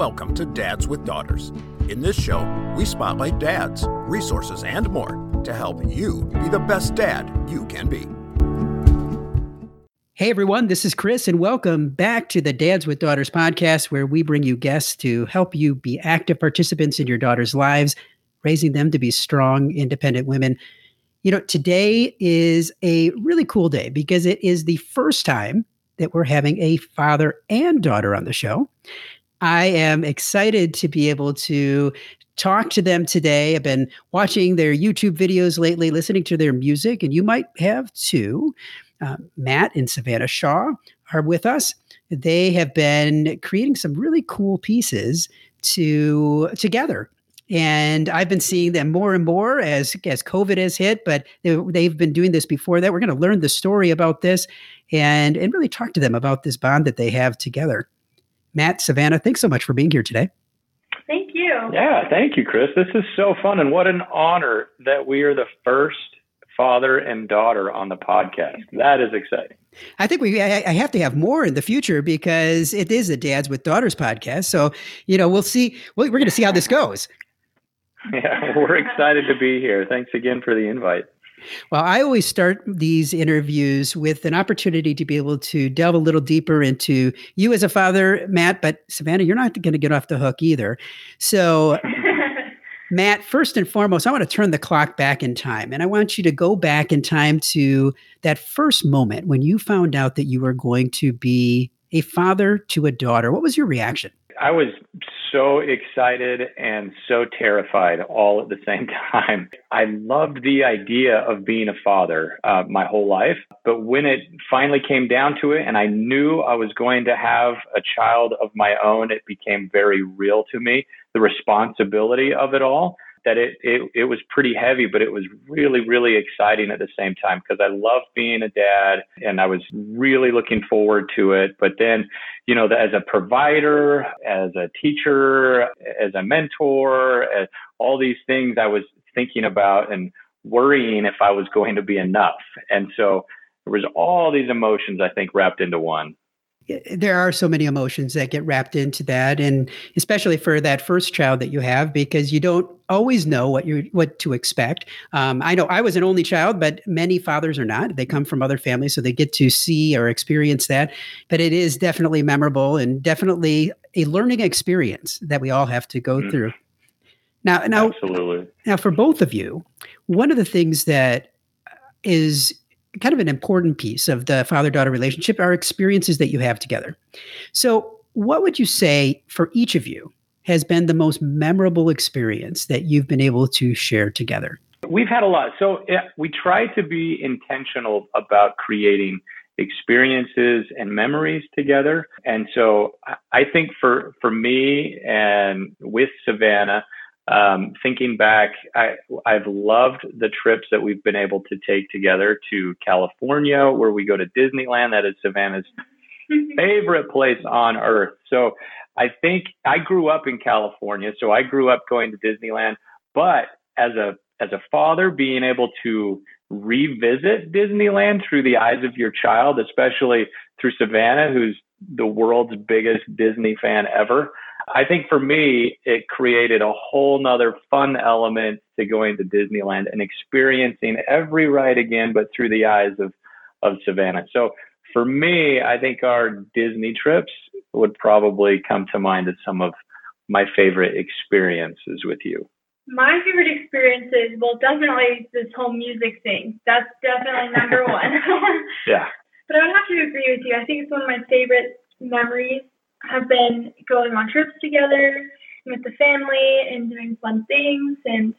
Welcome to Dads with Daughters. In this show, we spotlight dads, resources, and more to help you be the best dad you can be. Hey everyone, this is Chris, and welcome back to the Dads with Daughters podcast, where we bring you guests to help you be active participants in your daughters' lives, raising them to be strong, independent women. You know, today is a really cool day because it is the first time that we're having a father and daughter on the show. I am excited to be able to talk to them today. I've been watching their YouTube videos lately, listening to their music, and you might have too. Uh, Matt and Savannah Shaw are with us. They have been creating some really cool pieces to together and I've been seeing them more and more as as COVID has hit. But they, have been doing this before that. We're going to learn the story about this, and and really talk to them about this bond that they have together. Matt, Savannah, thanks so much for being here today. Thank you. Yeah, thank you, Chris. This is so fun, and what an honor that we are the first father and daughter on the podcast. That is exciting. I think we I, I have to have more in the future because it is a dads with daughters podcast. So you know we'll see. We're going to see how this goes. Yeah, we're excited to be here. Thanks again for the invite. Well, I always start these interviews with an opportunity to be able to delve a little deeper into you as a father, Matt, but Savannah, you're not going to get off the hook either. So, Matt, first and foremost, I want to turn the clock back in time. And I want you to go back in time to that first moment when you found out that you were going to be a father to a daughter. What was your reaction? I was so excited and so terrified all at the same time. I loved the idea of being a father uh, my whole life. But when it finally came down to it and I knew I was going to have a child of my own, it became very real to me, the responsibility of it all that it, it, it was pretty heavy, but it was really, really exciting at the same time because I loved being a dad and I was really looking forward to it. But then, you know, as a provider, as a teacher, as a mentor, as all these things I was thinking about and worrying if I was going to be enough. And so there was all these emotions, I think, wrapped into one there are so many emotions that get wrapped into that and especially for that first child that you have because you don't always know what you what to expect. Um, i know i was an only child but many fathers are not. They come from other families so they get to see or experience that. But it is definitely memorable and definitely a learning experience that we all have to go mm. through. Now now absolutely. now for both of you one of the things that is kind of an important piece of the father daughter relationship are experiences that you have together. So, what would you say for each of you has been the most memorable experience that you've been able to share together? We've had a lot. So, eh, we try to be intentional about creating experiences and memories together. And so, I think for, for me and with Savannah, um, thinking back, I, I've loved the trips that we've been able to take together to California, where we go to Disneyland. That is Savannah's favorite place on earth. So I think I grew up in California, so I grew up going to Disneyland. But as a as a father, being able to revisit Disneyland through the eyes of your child, especially through Savannah, who's the world's biggest Disney fan ever. I think for me, it created a whole nother fun element to going to Disneyland and experiencing every ride again, but through the eyes of, of Savannah. So for me, I think our Disney trips would probably come to mind as some of my favorite experiences with you. My favorite experiences, well, definitely this whole music thing. That's definitely number one. yeah. But I would have to agree with you. I think it's one of my favorite memories have been going on trips together with the family and doing fun things and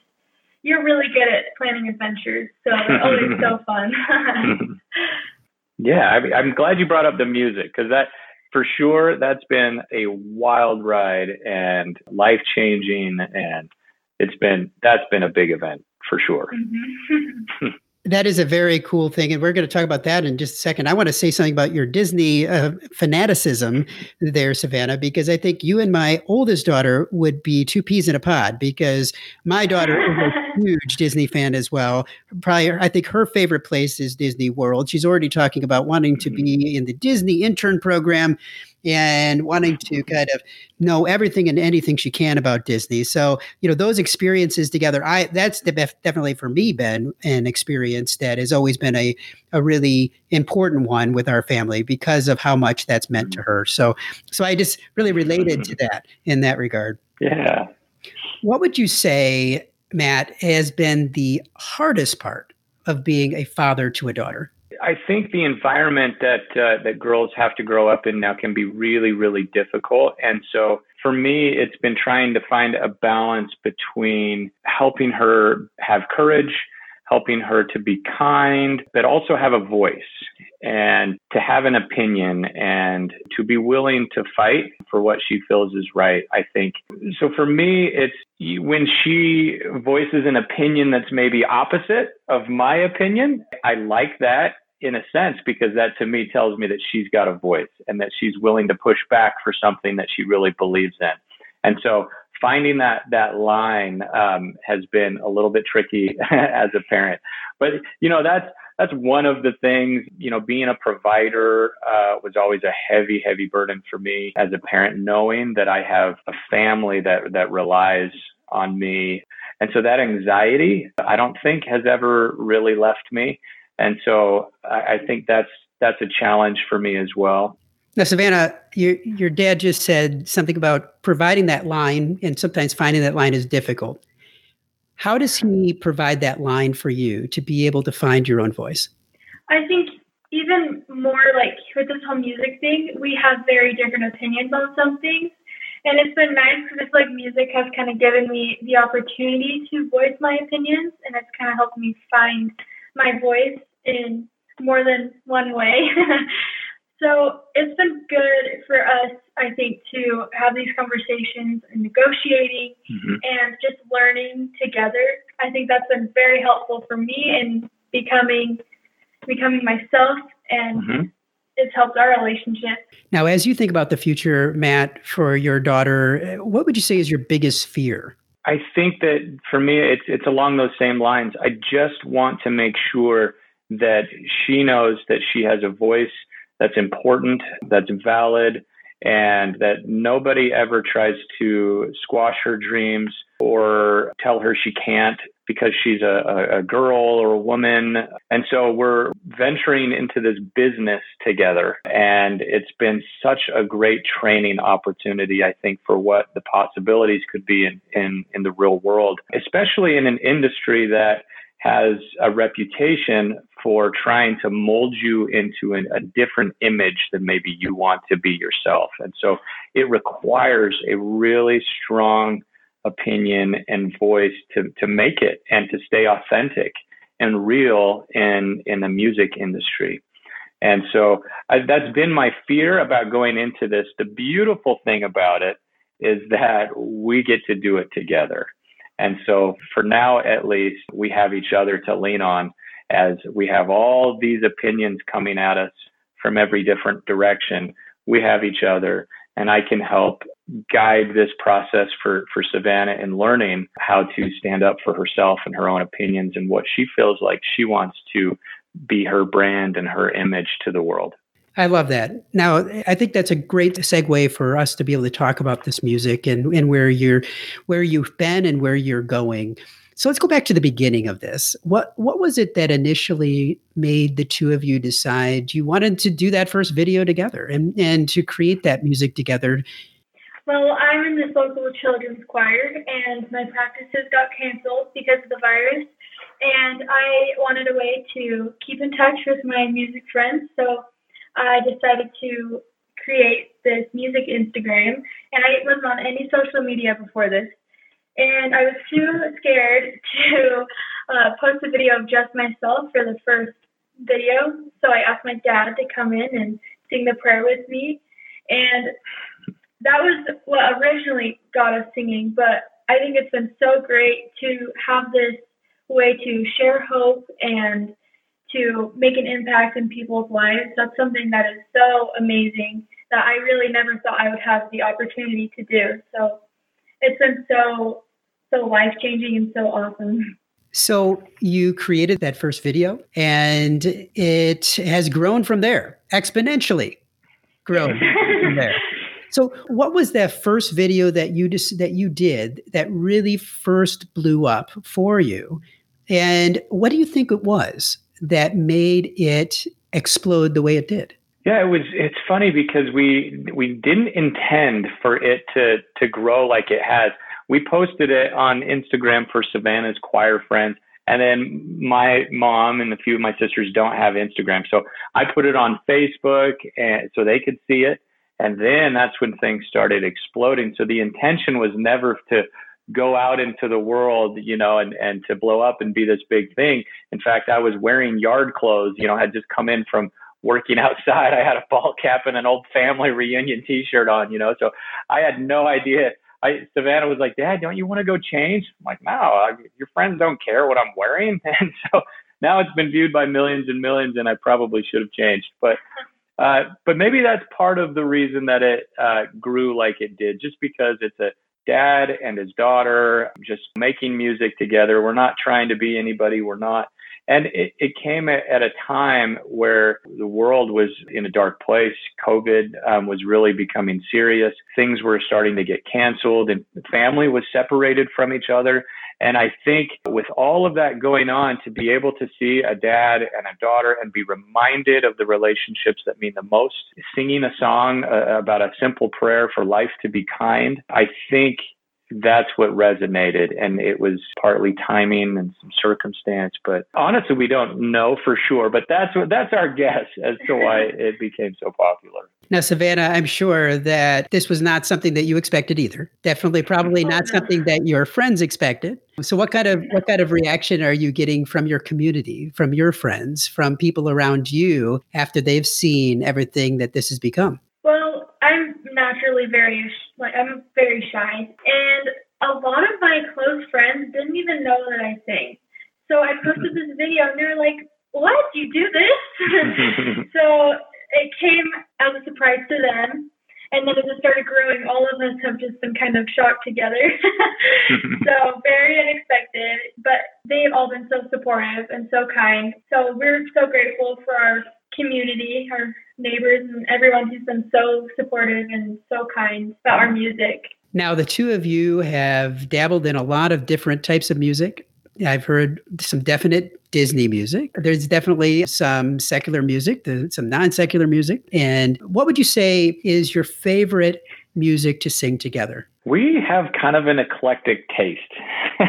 you're really good at planning adventures so it's always so fun yeah I i'm glad you brought up the music because that for sure that's been a wild ride and life changing and it's been that's been a big event for sure mm-hmm. That is a very cool thing. And we're going to talk about that in just a second. I want to say something about your Disney uh, fanaticism there, Savannah, because I think you and my oldest daughter would be two peas in a pod because my daughter huge Disney fan as well. Probably, I think her favorite place is Disney World. She's already talking about wanting to be mm-hmm. in the Disney intern program and wanting to kind of know everything and anything she can about Disney. So, you know, those experiences together, I that's definitely for me been an experience that has always been a a really important one with our family because of how much that's meant to her. So, so I just really related to that in that regard. Yeah. What would you say, Matt, has been the hardest part of being a father to a daughter? I think the environment that uh, that girls have to grow up in now can be really, really difficult. And so for me, it's been trying to find a balance between helping her have courage, helping her to be kind, but also have a voice and to have an opinion and to be willing to fight for what she feels is right. I think so. For me, it's when she voices an opinion that's maybe opposite of my opinion. I like that in a sense because that to me tells me that she's got a voice and that she's willing to push back for something that she really believes in. And so finding that that line um, has been a little bit tricky as a parent. But you know that's that's one of the things. You know, being a provider uh, was always a heavy, heavy burden for me as a parent, knowing that I have a family that that relies on me. And so that anxiety, I don't think has ever really left me. And so I, I think that's that's a challenge for me as well. Now, Savannah, your your dad just said something about providing that line, and sometimes finding that line is difficult. How does he provide that line for you to be able to find your own voice? I think even more like with this whole music thing, we have very different opinions on some things. And it's been nice because it's like music has kind of given me the opportunity to voice my opinions, and it's kind of helped me find my voice in more than one way. so it's been good for us, I think, to have these conversations and negotiating mm-hmm. and just learning together. I think that's been very helpful for me in becoming becoming myself and mm-hmm. it's helped our relationship. Now, as you think about the future, Matt, for your daughter, what would you say is your biggest fear? I think that for me, it's it's along those same lines. I just want to make sure that she knows that she has a voice that's important, that's valid, and that nobody ever tries to squash her dreams or tell her she can't because she's a, a, girl or a woman. And so we're venturing into this business together. And it's been such a great training opportunity, I think, for what the possibilities could be in, in, in the real world, especially in an industry that has a reputation for trying to mold you into an, a different image than maybe you want to be yourself. And so it requires a really strong opinion and voice to, to make it and to stay authentic and real in, in the music industry. And so I, that's been my fear about going into this. The beautiful thing about it is that we get to do it together. And so for now, at least, we have each other to lean on as we have all these opinions coming at us from every different direction. We have each other and I can help guide this process for, for Savannah in learning how to stand up for herself and her own opinions and what she feels like she wants to be her brand and her image to the world. I love that. Now, I think that's a great segue for us to be able to talk about this music and, and where you're, where you've been and where you're going. So let's go back to the beginning of this. What what was it that initially made the two of you decide you wanted to do that first video together and, and to create that music together? Well, I'm in this local children's choir, and my practices got canceled because of the virus. And I wanted a way to keep in touch with my music friends, so I decided to create this music Instagram, and I wasn't on any social media before this. And I was too scared to uh, post a video of just myself for the first video, so I asked my dad to come in and sing the prayer with me. And that was what originally got us singing, but I think it's been so great to have this way to share hope and to make an impact in people's lives. That's something that is so amazing that I really never thought I would have the opportunity to do. So it's been so so life changing and so awesome. So you created that first video and it has grown from there exponentially grown from there. So what was that first video that you just that you did that really first blew up for you? And what do you think it was that made it explode the way it did? Yeah, it was. It's funny because we we didn't intend for it to to grow like it has. We posted it on Instagram for Savannah's choir friends, and then my mom and a few of my sisters don't have Instagram, so I put it on Facebook, and so they could see it. And then that's when things started exploding. So the intention was never to go out into the world, you know, and, and to blow up and be this big thing. In fact, I was wearing yard clothes, you know, I had just come in from working outside. I had a ball cap and an old family reunion t-shirt on, you know, so I had no idea. I, Savannah was like, Dad, don't you want to go change? I'm like, no, I, your friends don't care what I'm wearing. And so now it's been viewed by millions and millions and I probably should have changed, but, uh, but maybe that's part of the reason that it, uh, grew like it did, just because it's a, dad and his daughter just making music together. We're not trying to be anybody. We're not. And it, it came at, a time where the world was in a dark place. COVID um, was really becoming serious. Things were starting to get canceled and family was separated from each other. And I think with all of that going on, to be able to see a dad and a daughter and be reminded of the relationships that mean the most, singing a song uh, about a simple prayer for life to be kind, I think that's what resonated and it was partly timing and some circumstance but honestly we don't know for sure but that's what that's our guess as to why it became so popular. Now savannah i'm sure that this was not something that you expected either. Definitely probably not something that your friends expected. So what kind of what kind of reaction are you getting from your community from your friends from people around you after they've seen everything that this has become? well i'm very like I'm very shy, and a lot of my close friends didn't even know that I sing. So I posted this video, and they're like, "What? You do this?" so it came as a surprise to them. And then it just started growing, all of us have just been kind of shocked together. so very unexpected, but they've all been so supportive and so kind. So we're so grateful for our community, our neighbors, and everyone who's been so supportive and so kind about our music. Now, the two of you have dabbled in a lot of different types of music. I've heard some definite Disney music. There's definitely some secular music, some non secular music. And what would you say is your favorite music to sing together? We have kind of an eclectic taste.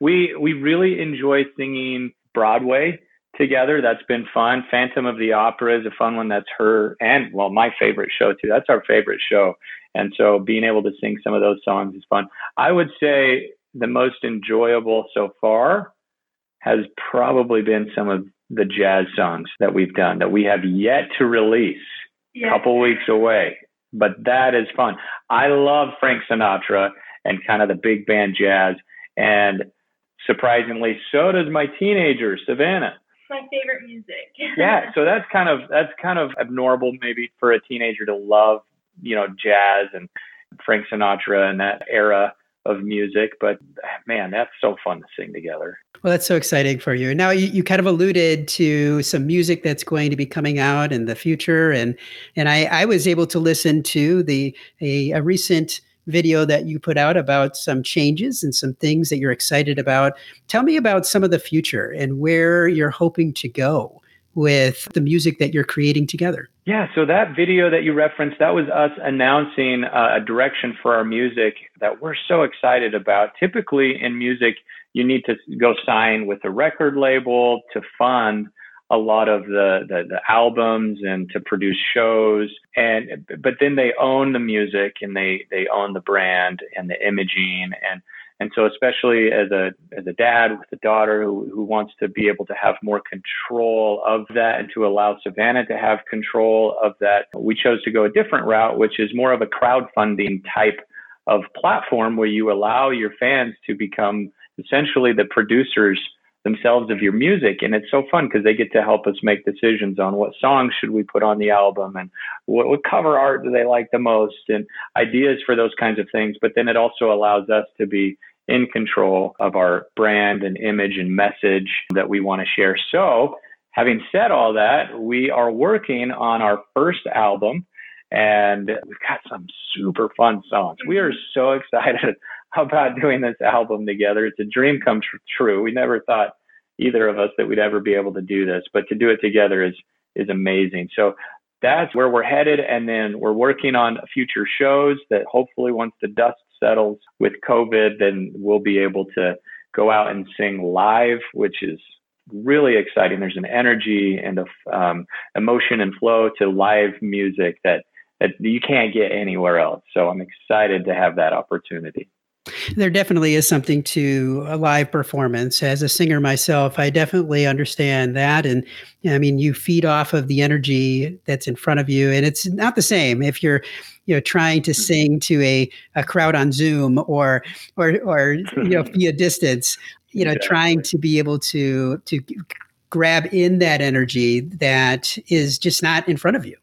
we we really enjoy singing Broadway together. That's been fun. Phantom of the Opera is a fun one. That's her and well, my favorite show too. That's our favorite show. And so being able to sing some of those songs is fun. I would say the most enjoyable so far has probably been some of the jazz songs that we've done that we have yet to release. A couple weeks away. But that is fun. I love Frank Sinatra and kind of the big band jazz. And surprisingly, so does my teenager, Savannah my favorite music. yeah, so that's kind of that's kind of abnormal maybe for a teenager to love, you know, jazz and Frank Sinatra and that era of music, but man, that's so fun to sing together. Well, that's so exciting for you. Now, you, you kind of alluded to some music that's going to be coming out in the future, and and I, I was able to listen to the a, a recent video that you put out about some changes and some things that you're excited about. Tell me about some of the future and where you're hoping to go with the music that you're creating together. Yeah, so that video that you referenced, that was us announcing uh, a direction for our music that we're so excited about. Typically in music, you need to go sign with a record label to fund a lot of the, the, the albums and to produce shows. And but then they own the music and they they own the brand and the imaging. And and so especially as a as a dad with a daughter who, who wants to be able to have more control of that and to allow Savannah to have control of that, we chose to go a different route, which is more of a crowdfunding type of platform where you allow your fans to become essentially the producers themselves of your music and it's so fun because they get to help us make decisions on what songs should we put on the album and what, what, cover art do they like the most and ideas for those kinds of things but then it also allows us to be in control of our brand and image and message that we want to share. So, having said all that, we are working on our first album and we've got some super fun songs. We are so excited about doing this album together. It's a dream come tr- true. We never thought either of us that we'd ever be able to do this, but to do it together is is amazing. So that's where we're headed and then we're working on future shows that hopefully once the dust settles with COVID, then we'll be able to go out and sing live, which is really exciting. There's an energy and a um, emotion and flow to live music that that you can't get anywhere else. So I'm excited to have that opportunity. There definitely is something to a live performance. As a singer myself, I definitely understand that. And I mean, you feed off of the energy that's in front of you, and it's not the same if you're you know trying to mm-hmm. sing to a, a crowd on zoom or or or you know via distance you know exactly. trying to be able to to grab in that energy that is just not in front of you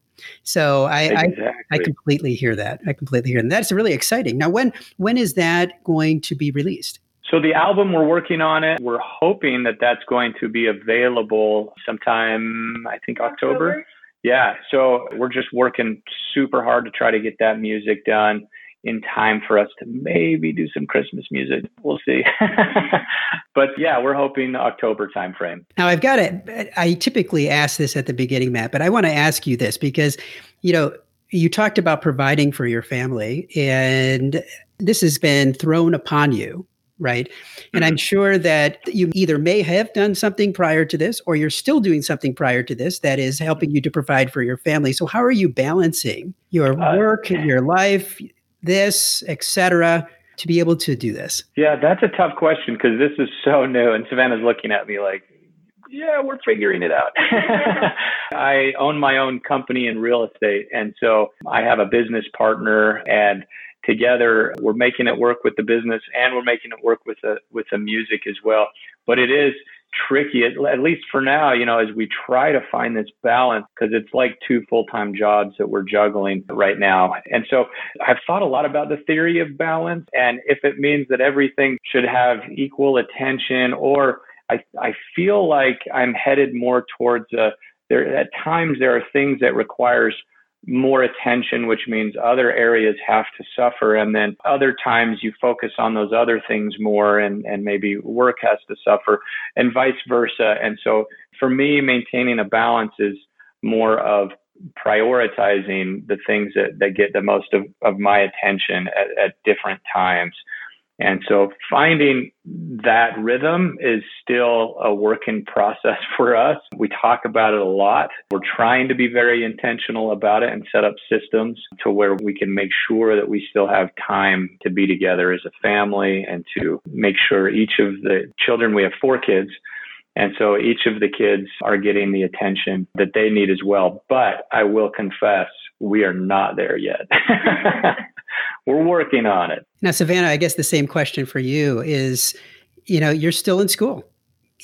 so I, exactly. I, I completely hear that. I completely hear that. That's really exciting. Now, when when is that going to be released? So the album we're working on it. We're hoping that that's going to be available sometime. I think October. October. Yeah. So we're just working super hard to try to get that music done in time for us to maybe do some Christmas music. We'll see. but yeah, we're hoping October timeframe. Now I've got it. I typically ask this at the beginning, Matt, but I want to ask you this because, you know, you talked about providing for your family and this has been thrown upon you right? And I'm mm-hmm. sure that you either may have done something prior to this or you're still doing something prior to this that is helping you to provide for your family. So how are you balancing your uh, work, uh, your life, this, etc., to be able to do this? Yeah, that's a tough question because this is so new, and Savannah's looking at me like, "Yeah, we're figuring it out." I own my own company in real estate, and so I have a business partner, and together we're making it work with the business, and we're making it work with the with the music as well. But it is tricky, at, at least for now, you know, as we try to find this balance, because it's like two full time jobs that we're juggling right now. And so I've thought a lot about the theory of balance. And if it means that everything should have equal attention, or I, I feel like I'm headed more towards a, there, at times there are things that requires more attention, which means other areas have to suffer. And then other times you focus on those other things more and, and maybe work has to suffer and vice versa. And so for me, maintaining a balance is more of prioritizing the things that, that get the most of, of my attention at, at different times. And so finding that rhythm is still a work in process for us. We talk about it a lot. We're trying to be very intentional about it and set up systems to where we can make sure that we still have time to be together as a family and to make sure each of the children, we have four kids, and so each of the kids are getting the attention that they need as well. But I will confess, we are not there yet. we're working on it. Now, Savannah, I guess the same question for you is, you know, you're still in school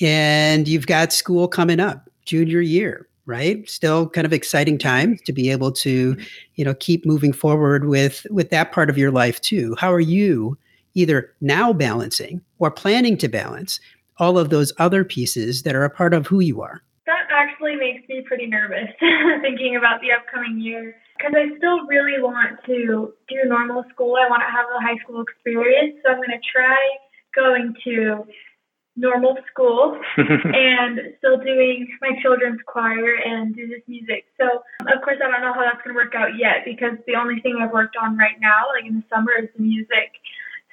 and you've got school coming up, junior year, right? Still kind of exciting time to be able to, you know, keep moving forward with with that part of your life too. How are you either now balancing or planning to balance all of those other pieces that are a part of who you are? That actually makes me pretty nervous thinking about the upcoming year because I still really want to do normal school. I want to have a high school experience. So I'm going to try going to normal school and still doing my children's choir and do this music. So, of course, I don't know how that's going to work out yet because the only thing I've worked on right now, like in the summer, is the music.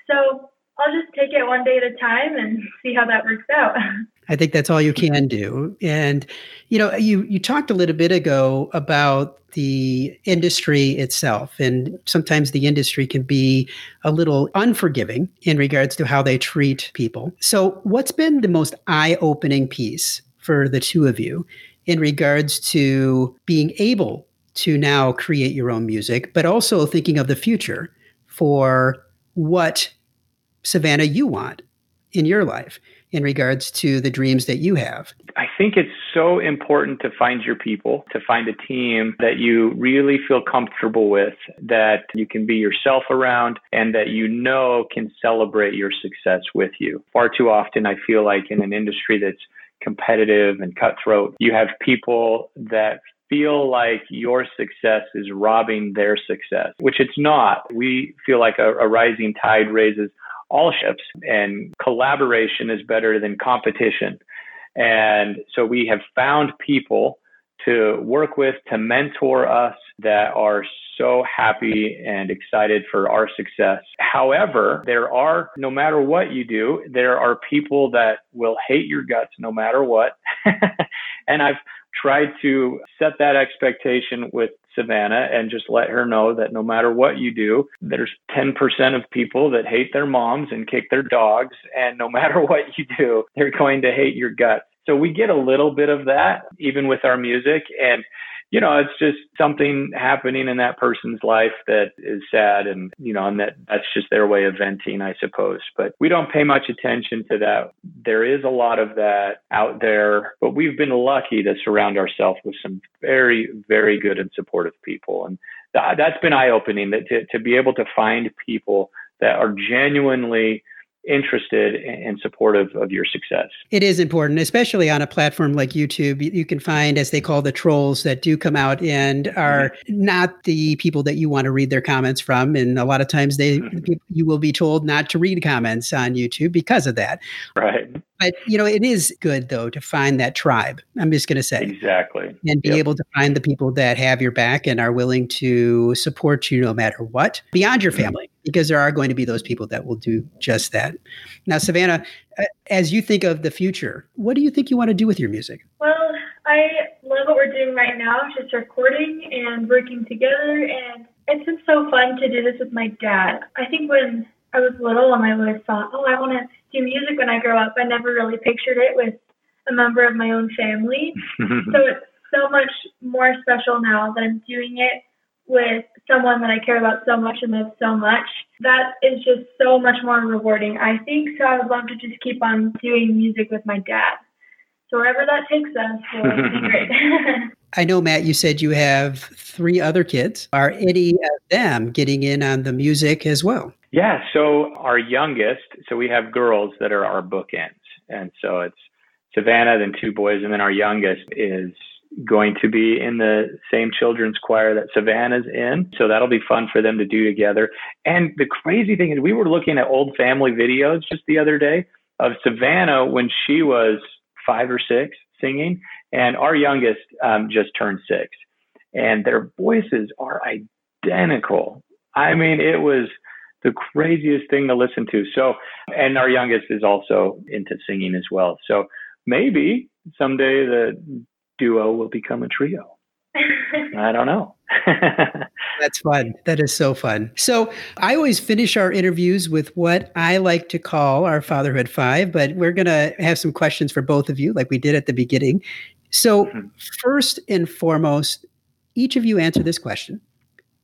So, I'll just take it one day at a time and see how that works out. I think that's all you mm-hmm. can do. And you know, you you talked a little bit ago about the industry itself and sometimes the industry can be a little unforgiving in regards to how they treat people. So, what's been the most eye-opening piece for the two of you in regards to being able to now create your own music, but also thinking of the future for what Savannah you want in your life? In regards to the dreams that you have? I think it's so important to find your people, to find a team that you really feel comfortable with, that you can be yourself around, and that you know can celebrate your success with you. Far too often, I feel like in an industry that's competitive and cutthroat, you have people that feel like your success is robbing their success, which it's not. We feel like a, a rising tide raises all ships, and collaboration is better than competition. And so we have found people to work with, to mentor us that are so happy and excited for our success. However, there are, no matter what you do, there are people that will hate your guts no matter what. and I've tried to set that expectation with Savannah and just let her know that no matter what you do, there's 10% of people that hate their moms and kick their dogs. And no matter what you do, they're going to hate your guts. So we get a little bit of that even with our music. And you know, it's just something happening in that person's life that is sad and, you know, and that that's just their way of venting, I suppose. But we don't pay much attention to that. There is a lot of that out there, but we've been lucky to surround ourselves with some very, very good and supportive people. And that, that's been eye opening that to, to be able to find people that are genuinely interested and supportive of your success. It is important, especially on a platform like YouTube. You can find, as they call the trolls, that do come out and are mm-hmm. not the people that you want to read their comments from. And a lot of times, they mm-hmm. you will be told not to read comments on YouTube because of that. Right. But you know, it is good though to find that tribe. I'm just going to say exactly, and be yep. able to find the people that have your back and are willing to support you no matter what, beyond your mm-hmm. family because there are going to be those people that will do just that. Now, Savannah, uh, as you think of the future, what do you think you want to do with your music? Well, I love what we're doing right now, just recording and working together. And it's been so fun to do this with my dad. I think when I was little and I would have thought, oh, I want to do music when I grow up, I never really pictured it with a member of my own family. so it's so much more special now that I'm doing it with someone that I care about so much and love so much, that is just so much more rewarding. I think so. I would love to just keep on doing music with my dad. So wherever that takes us will be great. I know, Matt, you said you have three other kids. Are any of them getting in on the music as well? Yeah. So our youngest, so we have girls that are our bookends. And so it's Savannah, then two boys, and then our youngest is going to be in the same children's choir that Savannah's in. So that'll be fun for them to do together. And the crazy thing is, we were looking at old family videos just the other day of Savannah when she was five or six singing, and our youngest um, just turned six. And their voices are identical. I mean, it was the craziest thing to listen to. So, and our youngest is also into singing as well. So maybe someday the duo will become a trio. I don't know. That's fun. That is so fun. So, I always finish our interviews with what I like to call our Fatherhood Five, but we're going to have some questions for both of you, like we did at the beginning. So, mm-hmm. first and foremost, each of you answer this question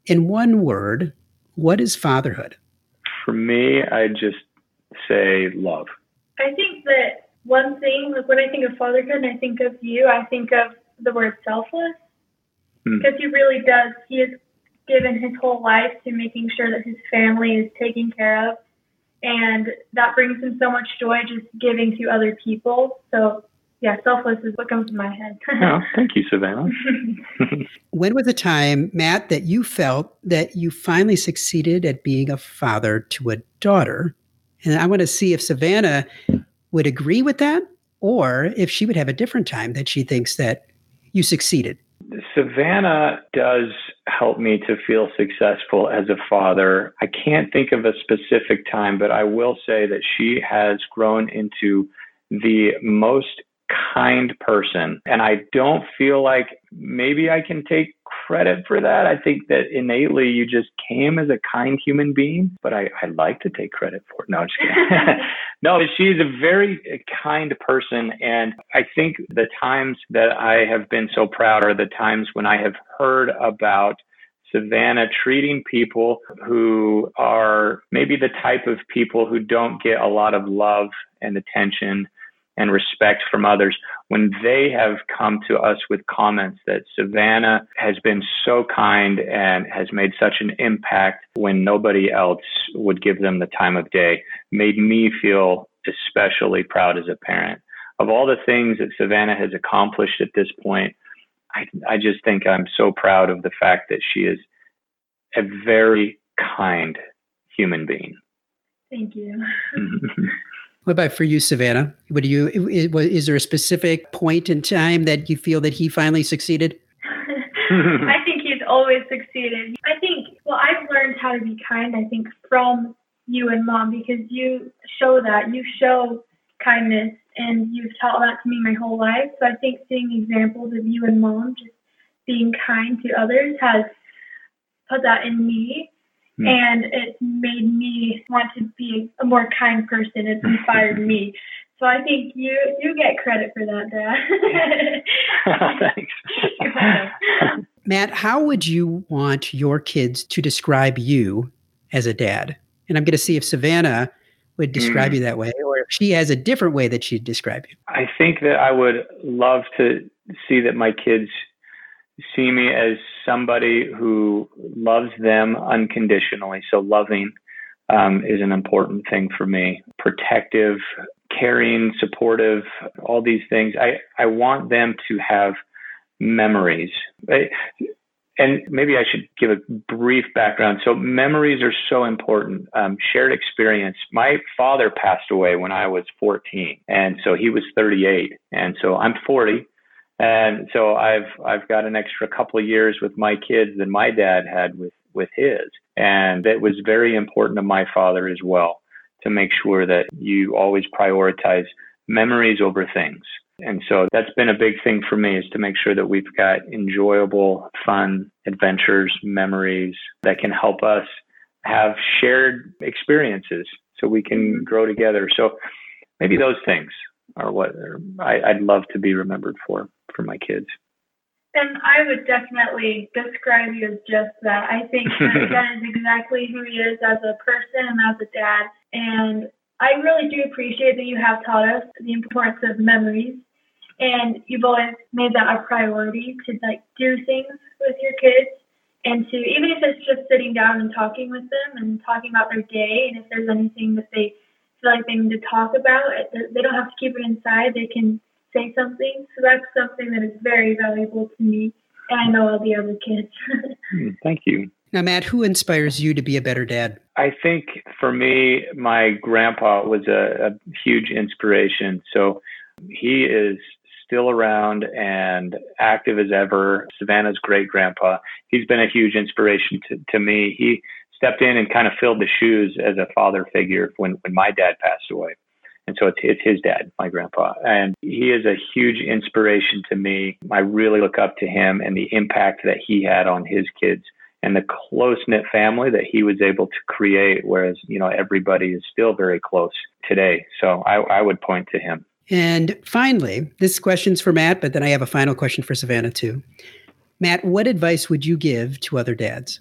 in one word What is fatherhood? For me, I just say love. I think that one thing, like when I think of fatherhood and I think of you, I think of the word selfless hmm. because he really does. He has given his whole life to making sure that his family is taken care of, and that brings him so much joy just giving to other people. So. Yeah, selfless is what comes to my head. oh, thank you, Savannah. when was the time, Matt, that you felt that you finally succeeded at being a father to a daughter? And I want to see if Savannah would agree with that or if she would have a different time that she thinks that you succeeded. Savannah does help me to feel successful as a father. I can't think of a specific time, but I will say that she has grown into the most kind person. And I don't feel like maybe I can take credit for that. I think that innately you just came as a kind human being, but I, I like to take credit for it. No, just kidding. no, she's a very kind person. And I think the times that I have been so proud are the times when I have heard about Savannah treating people who are maybe the type of people who don't get a lot of love and attention and respect from others when they have come to us with comments that Savannah has been so kind and has made such an impact when nobody else would give them the time of day made me feel especially proud as a parent. Of all the things that Savannah has accomplished at this point, I, I just think I'm so proud of the fact that she is a very kind human being. Thank you. what about for you, Savannah? Do you? Is, is there a specific point in time that you feel that he finally succeeded? I think he's always succeeded. I think. Well, I've learned how to be kind. I think from you and mom because you show that you show kindness and you've taught that to me my whole life. So I think seeing examples of you and mom just being kind to others has put that in me mm. and it's made me want to be a more kind person. It's inspired me. So I think you you get credit for that, Dad. Thanks. Matt, how would you want your kids to describe you as a dad? And I'm going to see if Savannah would describe mm. you that way, or if she has a different way that she'd describe you. I think that I would love to see that my kids see me as somebody who loves them unconditionally. So loving um, is an important thing for me. Protective, caring, supportive, all these things. I, I want them to have memories. and maybe I should give a brief background. So memories are so important. Um, shared experience. My father passed away when I was 14, and so he was 38, and so I'm 40. And so I've I've got an extra couple of years with my kids than my dad had with with his, and it was very important to my father as well to make sure that you always prioritize memories over things. And so that's been a big thing for me is to make sure that we've got enjoyable, fun adventures, memories that can help us have shared experiences so we can grow together. So maybe those things are what I, I'd love to be remembered for for my kids. And I would definitely describe you as just that. I think that, is exactly who he is as a person and as a dad. And I really do appreciate that you have taught us the importance of memories. And you've always made that a priority to like do things with your kids and to even if it's just sitting down and talking with them and talking about their day and if there's anything that they like they need to talk about, they don't have to keep it inside. They can say something. So that's something that is very valuable to me, and I know all the other kids. Hmm, thank you. Now, Matt, who inspires you to be a better dad? I think for me, my grandpa was a, a huge inspiration. So he is still around and active as ever. Savannah's great grandpa. He's been a huge inspiration to, to me. He stepped in and kind of filled the shoes as a father figure when, when my dad passed away. And so it's, it's his dad, my grandpa. And he is a huge inspiration to me. I really look up to him and the impact that he had on his kids and the close knit family that he was able to create, whereas, you know, everybody is still very close today. So I, I would point to him. And finally, this question's for Matt, but then I have a final question for Savannah too. Matt, what advice would you give to other dads?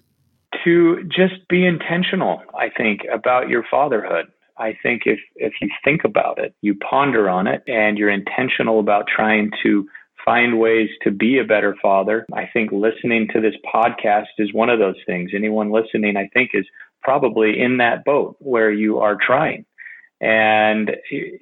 To just be intentional, I think, about your fatherhood. I think if, if you think about it, you ponder on it, and you're intentional about trying to find ways to be a better father, I think listening to this podcast is one of those things. Anyone listening, I think, is probably in that boat where you are trying. And,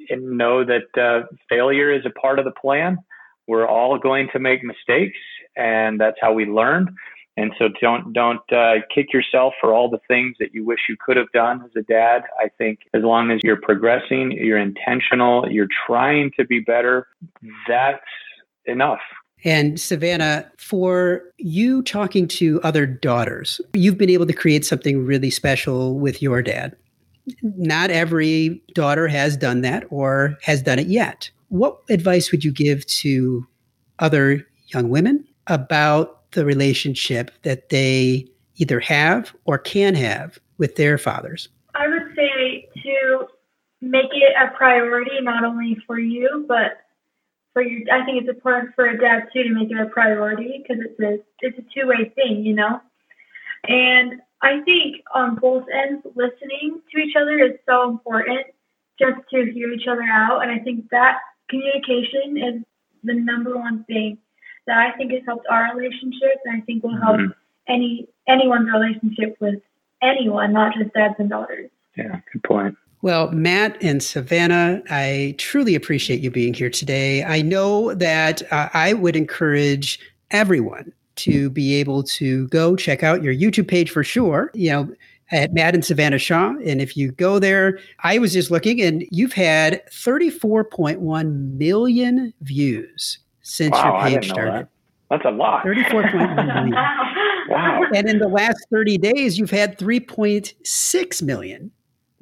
and know that uh, failure is a part of the plan. We're all going to make mistakes, and that's how we learn. And so don't don't uh, kick yourself for all the things that you wish you could have done as a dad. I think as long as you're progressing, you're intentional, you're trying to be better, that's enough. And Savannah, for you talking to other daughters, you've been able to create something really special with your dad. Not every daughter has done that or has done it yet. What advice would you give to other young women about the relationship that they either have or can have with their fathers? I would say to make it a priority, not only for you, but for your. I think it's important for a dad too to make it a priority because it's a it's a two way thing, you know. And I think on both ends, listening to each other is so important just to hear each other out. And I think that communication is the number one thing that I think has helped our relationship, and I think will help Mhm. any anyone's relationship with anyone, not just dads and daughters. Yeah, good point. Well, Matt and Savannah, I truly appreciate you being here today. I know that uh, I would encourage everyone to be able to go check out your YouTube page for sure. You know, at Matt and Savannah Shaw. And if you go there, I was just looking and you've had 34.1 million views since Wow, your I page didn't know started. that. That's a lot. 34.1 million. Wow. And in the last 30 days, you've had 3.6 million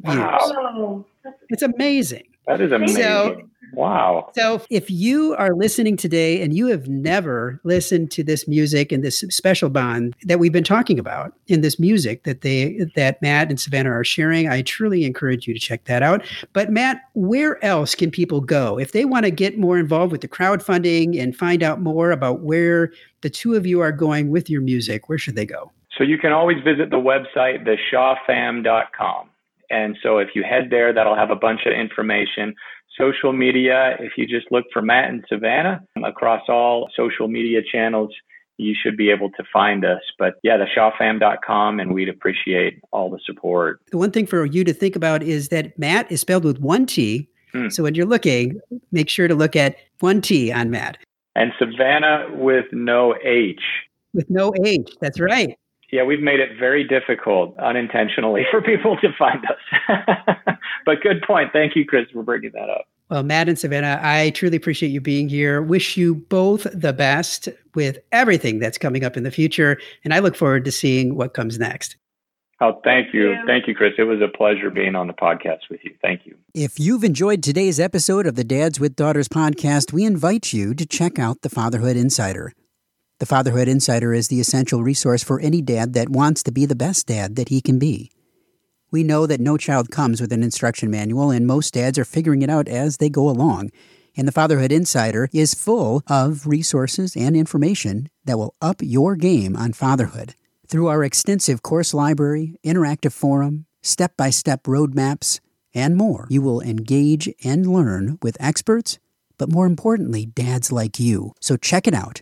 views. Wow. It's amazing. That is amazing. So- wow. So, if you are listening today and you have never listened to this music and this special bond that we've been talking about in this music that they that Matt and Savannah are sharing, I truly encourage you to check that out. But Matt, where else can people go if they want to get more involved with the crowdfunding and find out more about where the two of you are going with your music? Where should they go? So you can always visit the website, theshawfam.com. And so if you head there, that'll have a bunch of information. Social media, if you just look for Matt and Savannah across all social media channels, you should be able to find us. But yeah, the theshawfam.com, and we'd appreciate all the support. The one thing for you to think about is that Matt is spelled with one T. Hmm. So when you're looking, make sure to look at one T on Matt And Savannah with no H. with no H. That's right. Yeah, we've made it very difficult unintentionally for people to find us. but good point. Thank you, Chris, for bringing that up. Well, Matt and Savannah, I truly appreciate you being here. Wish you both the best with everything that's coming up in the future. And I look forward to seeing what comes next. Oh, thank you. Yeah. Thank you, Chris. It was a pleasure being on the podcast with you. Thank you. If you've enjoyed today's episode of the Dads with Daughters podcast, we invite you to check out the Fatherhood Insider. The Fatherhood Insider is the essential resource for any dad that wants to be the best dad that he can be. We know that no child comes with an instruction manual, and most dads are figuring it out as they go along. And the Fatherhood Insider is full of resources and information that will up your game on fatherhood. Through our extensive course library, interactive forum, step by step roadmaps, and more, you will engage and learn with experts, but more importantly, dads like you. So check it out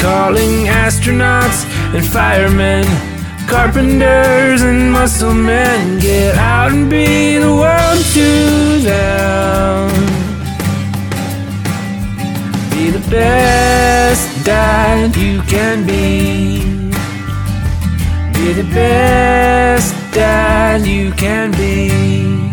Calling astronauts and firemen, carpenters and muscle men. Get out and be the world to them. Be the best dad you can be. Be the best dad you can be.